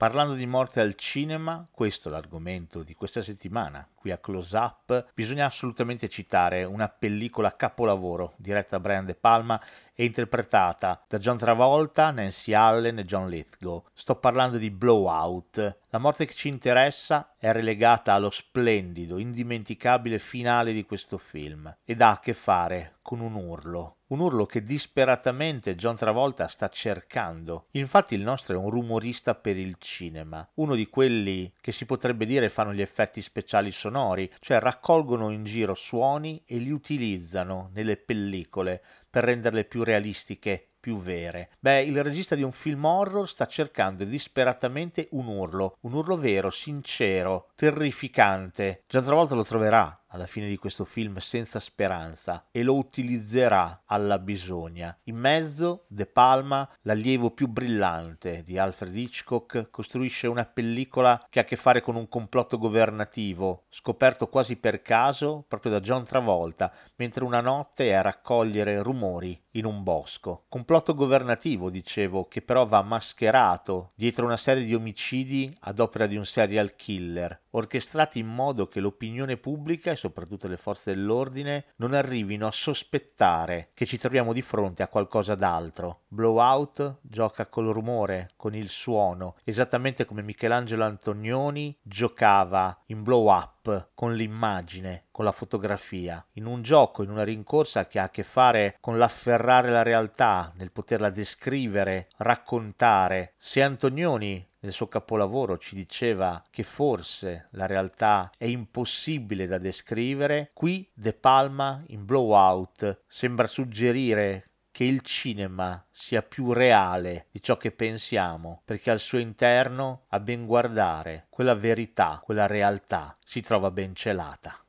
Parlando di morte al cinema, questo è l'argomento di questa settimana. Qui a Close Up bisogna assolutamente citare una pellicola capolavoro diretta da Brian De Palma e interpretata da John Travolta, Nancy Allen e John Lithgow. Sto parlando di Blowout. La morte che ci interessa è relegata allo splendido, indimenticabile finale di questo film ed ha a che fare con un urlo. Un urlo che disperatamente John Travolta sta cercando. Infatti il nostro è un rumorista per il cinema, uno di quelli che si potrebbe dire fanno gli effetti speciali sonori, cioè raccolgono in giro suoni e li utilizzano nelle pellicole per renderle più realistiche più vere. Beh, il regista di un film horror sta cercando disperatamente un urlo, un urlo vero, sincero, terrificante. Già Travolta lo troverà alla fine di questo film senza speranza e lo utilizzerà alla bisogna. In mezzo, De Palma, l'allievo più brillante di Alfred Hitchcock, costruisce una pellicola che ha a che fare con un complotto governativo, scoperto quasi per caso proprio da John Travolta, mentre una notte è a raccogliere rumori in un bosco. Complotto governativo, dicevo, che però va mascherato dietro una serie di omicidi ad opera di un serial killer, orchestrati in modo che l'opinione pubblica soprattutto le forze dell'ordine non arrivino a sospettare che ci troviamo di fronte a qualcosa d'altro. Blowout gioca col rumore, con il suono, esattamente come Michelangelo Antonioni giocava in Blow Up con l'immagine, con la fotografia, in un gioco, in una rincorsa che ha a che fare con l'afferrare la realtà, nel poterla descrivere, raccontare. Se Antonioni nel suo capolavoro ci diceva che forse la realtà è impossibile da descrivere, qui De Palma in Blowout sembra suggerire che il cinema sia più reale di ciò che pensiamo, perché al suo interno, a ben guardare, quella verità, quella realtà si trova ben celata.